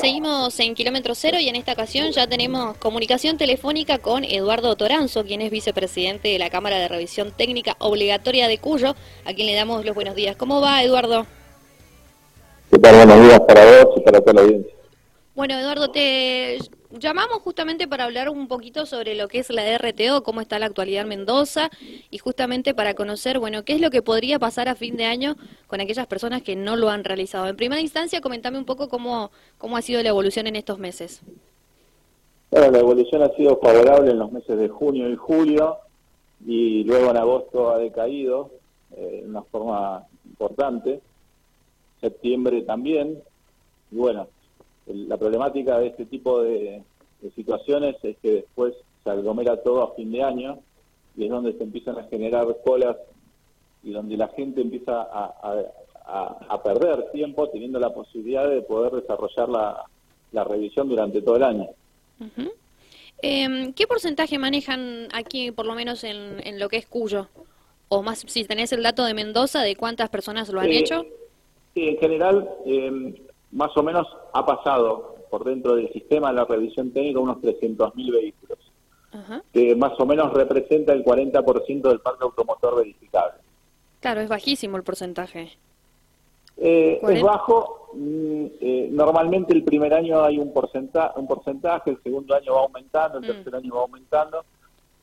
seguimos en Kilómetro Cero y en esta ocasión ya tenemos comunicación telefónica con Eduardo Toranzo, quien es vicepresidente de la Cámara de Revisión Técnica Obligatoria de Cuyo, a quien le damos los buenos días. ¿Cómo va, Eduardo? ¿Qué tal? Buenos días para vos y para toda la audiencia. Bueno, Eduardo, te llamamos justamente para hablar un poquito sobre lo que es la RTO, cómo está la actualidad en Mendoza y justamente para conocer, bueno, qué es lo que podría pasar a fin de año con aquellas personas que no lo han realizado. En primera instancia, comentame un poco cómo, cómo ha sido la evolución en estos meses. Bueno, la evolución ha sido favorable en los meses de junio y julio y luego en agosto ha decaído eh, de una forma importante, septiembre también, y bueno, la problemática de este tipo de, situaciones es que después se aglomera todo a fin de año y es donde se empiezan a generar colas y donde la gente empieza a, perder tiempo teniendo la posibilidad de poder desarrollar la, revisión durante todo el año. Em, ¿Qué porcentaje manejan aquí, por lo menos en, lo que es Cuyo? O más, si tenés el dato de Mendoza, ¿de cuántas personas lo han hecho? Sí, en general, eh, más o menos ha pasado por dentro del sistema de la revisión técnica unos 300.000 vehículos, que más o menos representa el 40% del parque automotor verificable. Claro, es bajísimo el porcentaje. Eh, es bajo. Mm, eh, normalmente el primer año hay un, porcentaje, un porcentaje, el segundo año va aumentando, el mm. tercer año va aumentando,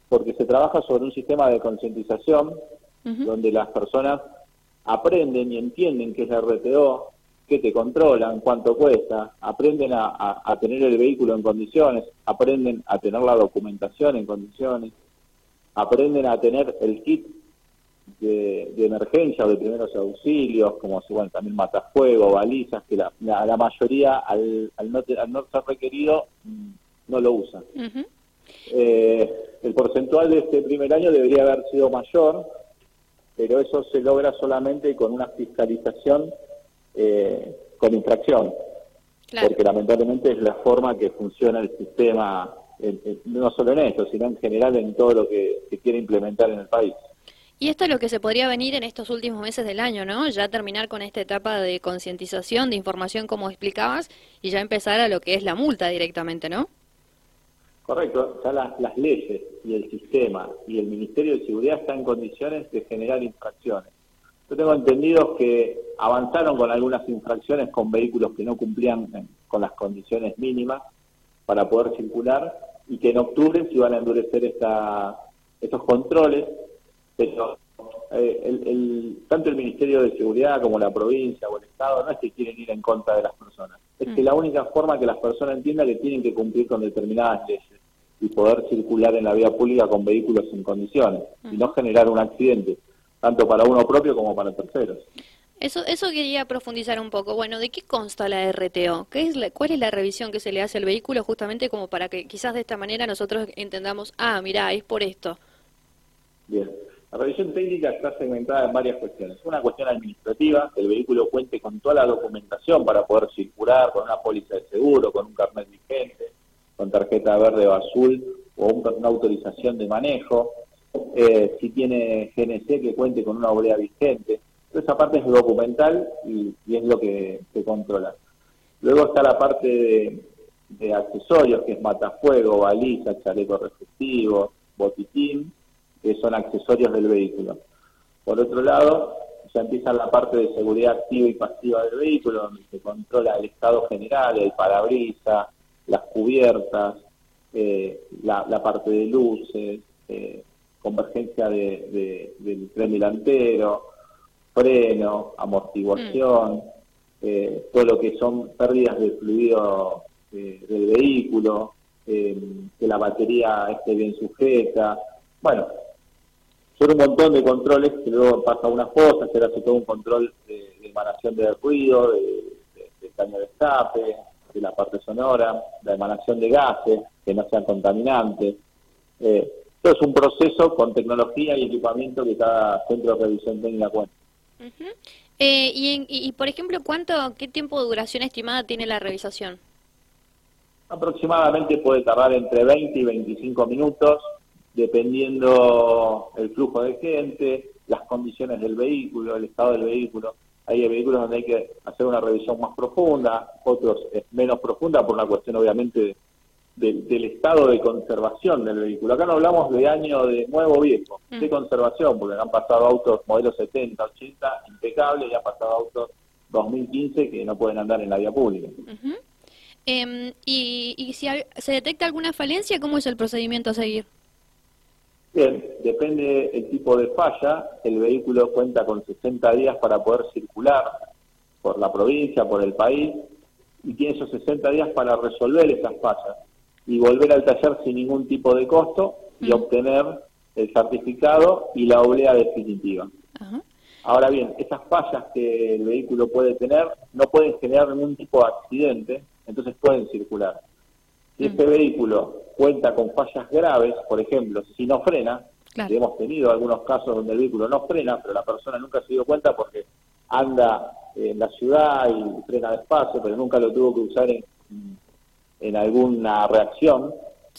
porque se trabaja sobre un sistema de concientización donde las personas aprenden y entienden qué es la RTO, que te controlan, cuánto cuesta, aprenden a, tener el vehículo en condiciones, aprenden a tener la documentación en condiciones, aprenden a tener el kit de, emergencia o de primeros auxilios, como bueno, también matafuego, balizas, que la, la, mayoría al, al, no, al, no, ser requerido mm, no lo usan. Eh, el porcentual de este primer año debería haber sido mayor, pero eso se logra solamente con una fiscalización eh, con infracción. Porque lamentablemente es la forma que funciona el sistema, no solo en esto, sino en general en todo lo que se quiere implementar en el país. Y esto es lo que se podría venir en estos últimos meses del año, ¿no? Ya terminar con esta etapa de concientización, de información, como explicabas, y ya empezar a lo que es la multa directamente, ¿no? Correcto, ya las, las leyes y el sistema y el Ministerio de Seguridad están en condiciones de generar infracciones. Yo tengo entendido que avanzaron con algunas infracciones con vehículos que no cumplían eh, con las condiciones mínimas para poder circular y que en octubre se iban a endurecer esta, estos controles, pero eh, el, tanto el Ministerio de Seguridad como la provincia o el Estado no es que quieren ir en contra de las personas, es que mm. la única forma que las personas entiendan que tienen que cumplir con determinadas leyes y poder circular en la vía pública con vehículos en condiciones y no generar un accidente tanto para uno propio como para terceros. Eso, eso quería profundizar un poco. Bueno, ¿de qué consta la RTO? ¿Qué es la, ¿Cuál es la revisión que se le hace al vehículo justamente como para que quizás de esta manera nosotros entendamos, ah, mira, es por esto? Bien, la revisión técnica está segmentada en varias cuestiones. Una cuestión administrativa, que el vehículo cuente con toda la documentación para poder circular, con una póliza de seguro, con un carnet vigente, con tarjeta verde o azul o una autorización de manejo, eh, si tiene GNC que cuente con una obrera vigente. esa parte es documental y, es lo que se controla. Luego está la parte de, accesorios, que es matafuego, baliza, chaleco reflectivo, botiquín, que son accesorios del vehículo. Por otro lado, ya empieza la parte de seguridad activa y pasiva del vehículo, donde se controla el estado general, el parabrisa, las cubiertas, eh, la, parte de luces, eh, convergencia de, del tren delantero, freno, amortiguación, mm. eh, todo lo que son pérdidas de fluido eh, del vehículo, eh, que la batería esté bien sujeta. Bueno, son un montón de controles que luego pasa a una fosa, se hace todo un control de, emanación de ruido, de, de, caño de escape, de la parte sonora, la emanación de gases que no sean contaminantes. Eh, es un proceso con tecnología y equipamiento que cada centro de revisión técnica cuenta. Eh, y, y, por ejemplo, ¿cuánto, qué tiempo de duración estimada tiene la revisación? Aproximadamente puede tardar entre 20 y 25 minutos, dependiendo el flujo de gente, las condiciones del vehículo, el estado del vehículo. hay vehículos donde hay que hacer una revisión más profunda, otros es menos profunda por una cuestión obviamente del estado de conservación del vehículo. Acá no hablamos de año de nuevo viejo, de mm. conservación, porque han pasado autos modelos 70, 80, impecables, y han pasado autos 2015 que no pueden andar en la vía pública. Em, y, y si se detecta alguna falencia, ¿cómo es el procedimiento a seguir? Bien, depende el tipo de falla. El vehículo cuenta con 60 días para poder circular por la provincia, por el país, y tiene esos 60 días para resolver esas fallas y volver al taller sin ningún tipo de costo y obtener el certificado y la oblea definitiva. Ahora bien, esas fallas que el vehículo puede tener no pueden generar ningún tipo de accidente, entonces pueden circular. Si este vehículo cuenta con fallas graves, por ejemplo, si no frena, hemos tenido algunos casos donde el vehículo no frena, pero la persona nunca se dio cuenta porque anda en la ciudad y frena despacio, pero nunca lo tuvo que usar en, en alguna reacción,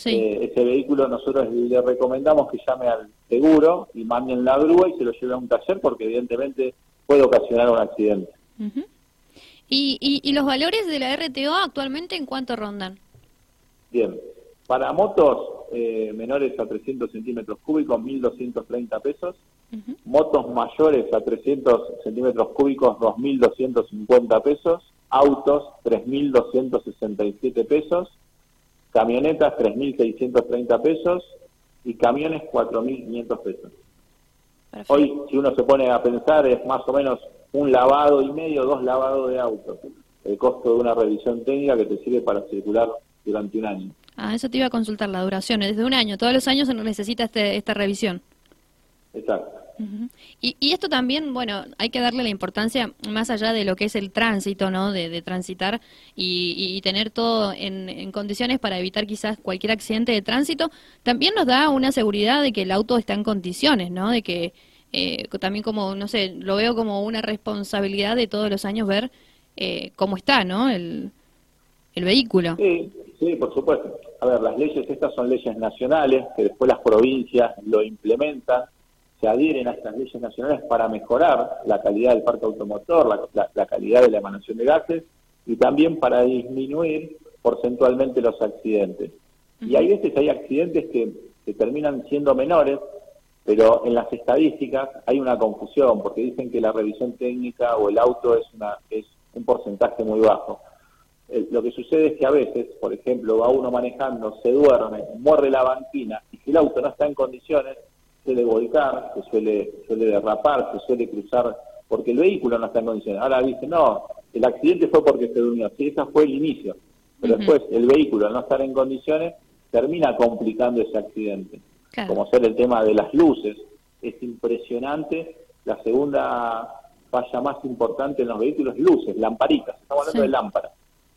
eh, ese vehículo nosotros le recomendamos que llame al seguro y manden la grúa y se lo lleve a un taller porque evidentemente puede ocasionar un accidente. ¿Y, y, los valores de la RTO actualmente en cuánto rondan? Bien, para motos eh, menores a 300 centímetros cúbicos, 1.230 pesos. Motos mayores a 300 centímetros cúbicos, 2.250 pesos autos 3.267 pesos, camionetas 3.630 pesos y camiones 4.500 pesos. Hoy, si uno se pone a pensar, es más o menos un lavado y medio, dos lavados de autos. El costo de una revisión técnica que te sirve para circular durante un año. Ah, eso te iba a consultar, la duración, desde un año. Todos los años se necesita este, esta revisión. Exacto y, esto también, bueno, hay que darle la importancia más allá de lo que es el tránsito, ¿no? De, transitar y, tener todo en, condiciones para evitar quizás cualquier accidente de tránsito. También nos da una seguridad de que el auto está en condiciones, ¿no? De que eh, también como, no sé, lo veo como una responsabilidad de todos los años ver eh, cómo está, ¿no? El, el vehículo. Sí, sí, por supuesto. A ver, las leyes estas son leyes nacionales que después las provincias lo implementan se adhieren a estas leyes nacionales para mejorar la calidad del parque automotor, la, calidad de la emanación de gases y también para disminuir porcentualmente los accidentes. Y hay veces hay accidentes que, que terminan siendo menores, pero en las estadísticas hay una confusión porque dicen que la revisión técnica o el auto es, una, es un porcentaje muy bajo. lo que sucede es que a veces, por ejemplo, va uno manejando, se duerme, muerde la banquina y si el auto no está en condiciones, suele volcar, se suele, suele derrapar, se suele cruzar, porque el vehículo no está en condiciones. Ahora dice, no, el accidente fue porque se durmió. Sí, ese fue el inicio. Pero después el vehículo al no estar en condiciones termina complicando ese accidente. Como ser el tema de las luces. Es impresionante. La segunda falla más importante en los vehículos, luces, lamparitas. Estamos hablando de lámparas,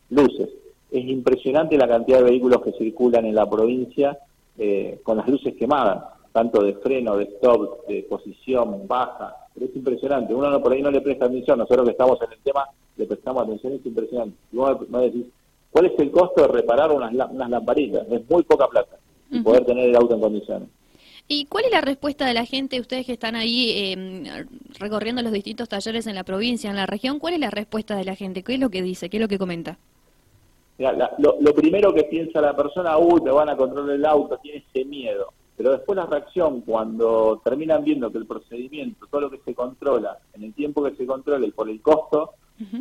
luces. Es impresionante la cantidad de vehículos que circulan en la provincia eh, con las luces quemadas tanto de freno, de stop, de posición baja, pero es impresionante. Uno no, por ahí no le presta atención, nosotros que estamos en el tema le prestamos atención, es impresionante. Y vos me decís, ¿cuál es el costo de reparar unas, unas lamparitas? Es muy poca plata y poder tener el auto en condiciones. ¿Y cuál es la respuesta de la gente, ustedes que están ahí em, recorriendo los distintos talleres en la provincia, en la región? ¿Cuál es la respuesta de la gente? ¿Qué es lo que dice? ¿Qué es lo que comenta? lo, lo, primero que piensa la persona, uy, me van a controlar el auto, tiene ese miedo. Pero después la reacción, cuando terminan viendo que el procedimiento, todo lo que se controla, en el tiempo que se controla y por el costo,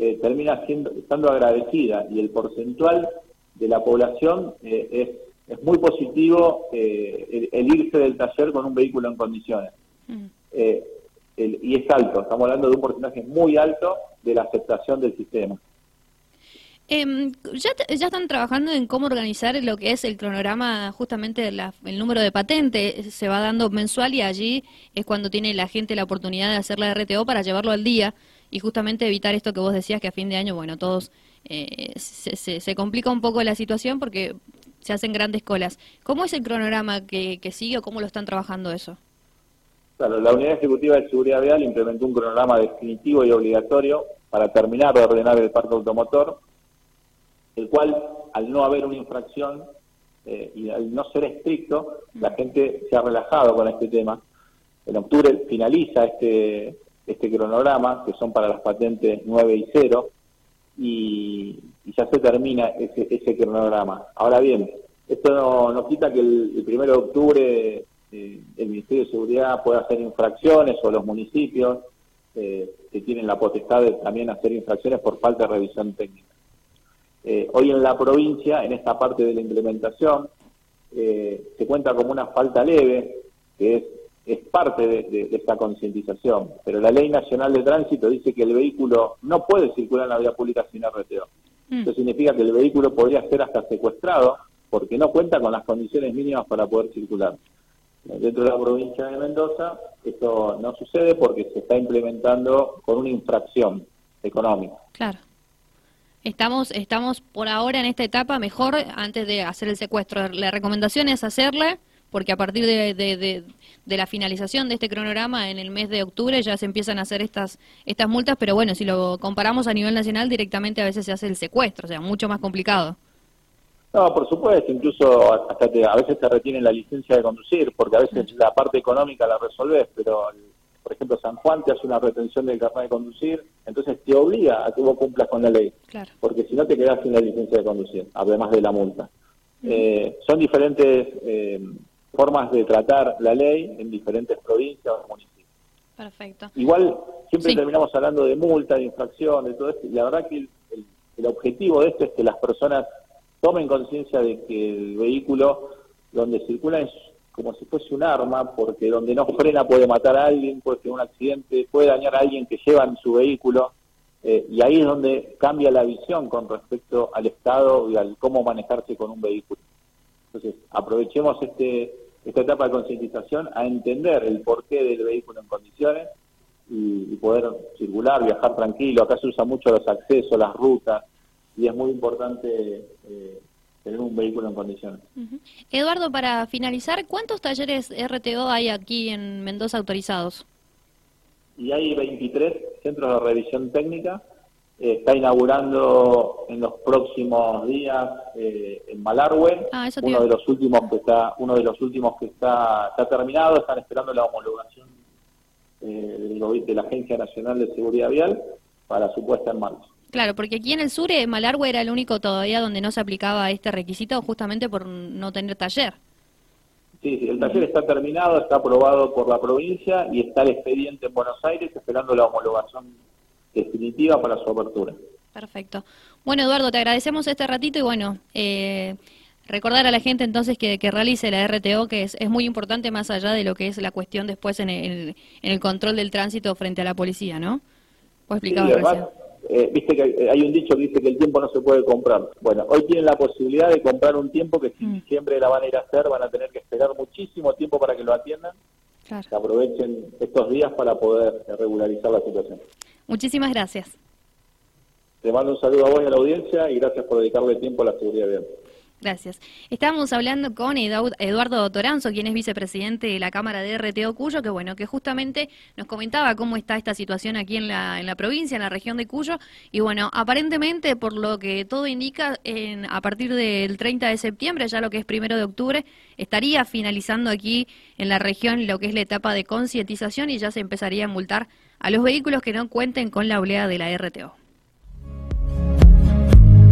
eh, termina siendo, estando agradecida y el porcentual de la población eh, es, es muy positivo eh, el, irse del taller con un vehículo en condiciones. y es alto, estamos hablando de un porcentaje muy alto de la aceptación del sistema. Eh, ya, están trabajando en cómo organizar lo que es el cronograma, justamente el número de patente se va dando mensual y allí es cuando tiene la gente la oportunidad de hacer la RTO para llevarlo al día y justamente evitar esto que vos decías que a fin de año, bueno, todos eh, se, se, complica un poco la situación porque se hacen grandes colas. ¿Cómo es el cronograma que, que sigue o cómo lo están trabajando eso? Claro, la Unidad Ejecutiva de Seguridad Vial implementó un cronograma definitivo y obligatorio para terminar de ordenar el parque automotor el cual al no haber una infracción eh, y al no ser estricto, la gente se ha relajado con este tema. En octubre finaliza este este cronograma, que son para las patentes 9 y 0, y, ya se termina ese, ese, cronograma. Ahora bien, esto no, quita que el, el 1 de octubre eh, el Ministerio de Seguridad pueda hacer infracciones o los municipios eh, que tienen la potestad de también hacer infracciones por falta de revisión técnica. Eh, hoy en la provincia, en esta parte de la implementación, se cuenta como una falta leve, que es es parte de, esta concientización, pero la Ley Nacional de Tránsito dice que el vehículo no puede circular en la vía pública sin RTO. Mm. Eso significa que el vehículo podría ser hasta secuestrado porque no cuenta con las condiciones mínimas para poder circular. Dentro de la provincia de Mendoza esto no sucede porque se está implementando con una infracción económica. Claro. Estamos, estamos por ahora en esta etapa mejor antes de hacer el secuestro. La recomendación es hacerle porque a partir de, de, la finalización de este cronograma en el mes de octubre ya se empiezan a hacer estas, estas multas, pero bueno, si lo comparamos a nivel nacional, directamente a veces se hace el secuestro, o sea, mucho más complicado. No, por supuesto, incluso hasta a veces te retienen la licencia de conducir, porque a veces la parte económica la resolves, pero por ejemplo San Juan te hace una retención del carnet de conducir, entonces te obliga a que vos cumplas con la ley, porque si no te quedas sin la licencia de conducir, además de la multa. Eh, son diferentes eh, formas de tratar la ley en diferentes provincias o municipios. Perfecto. Igual siempre terminamos hablando de multa, de infracción, de todo esto, y la verdad que el, objetivo de esto es que las personas tomen conciencia de que el vehículo donde circula es como si fuese un arma, porque donde no frena puede matar a alguien, puede tener un accidente, puede dañar a alguien que lleva en su vehículo, eh, y ahí es donde cambia la visión con respecto al Estado y al cómo manejarse con un vehículo. Entonces, aprovechemos este, esta etapa de concientización a entender el porqué del vehículo en condiciones y, poder circular, viajar tranquilo. Acá se usa mucho los accesos, las rutas, y es muy importante eh, tener un vehículo en condiciones. Eduardo, para finalizar, ¿cuántos talleres RTO hay aquí en Mendoza autorizados? Y hay 23 centros de revisión técnica está inaugurando en los próximos días eh, en Malargüe, ah, uno de los últimos que está, uno de los últimos que está, está terminado, están esperando la homologación eh, de la Agencia Nacional de Seguridad Vial para su puesta en marcha. Claro, porque aquí en el sur eh, Malargüe era el único todavía donde no se aplicaba este requisito justamente por no tener taller. Sí, el taller está terminado, está aprobado por la provincia y está el expediente en Buenos Aires esperando la homologación definitiva para su apertura. Perfecto. Bueno, Eduardo, te agradecemos este ratito y bueno, eh, recordar a la gente entonces que, que, realice la RTO, que es, es muy importante más allá de lo que es la cuestión después en el, en el control del tránsito frente a la policía, ¿no? Vos explicabas eh, viste que hay un dicho que dice que el tiempo no se puede comprar. Bueno, hoy tienen la posibilidad de comprar un tiempo que si mm. siempre la van a ir a hacer, van a tener que esperar muchísimo tiempo para que lo atiendan. Claro. Que aprovechen estos días para poder regularizar la situación. Muchísimas gracias. Te mando un saludo a vos y a la audiencia y gracias por dedicarle tiempo a la seguridad vial. Gracias. Estamos hablando con Eduardo Toranzo, quien es vicepresidente de la Cámara de RTO Cuyo, que bueno, que justamente nos comentaba cómo está esta situación aquí en la, en la provincia, en la región de Cuyo. Y bueno, aparentemente, por lo que todo indica, en, a partir del 30 de septiembre, ya lo que es primero de octubre, estaría finalizando aquí en la región lo que es la etapa de concientización y ya se empezaría a multar a los vehículos que no cuenten con la oleada de la RTO.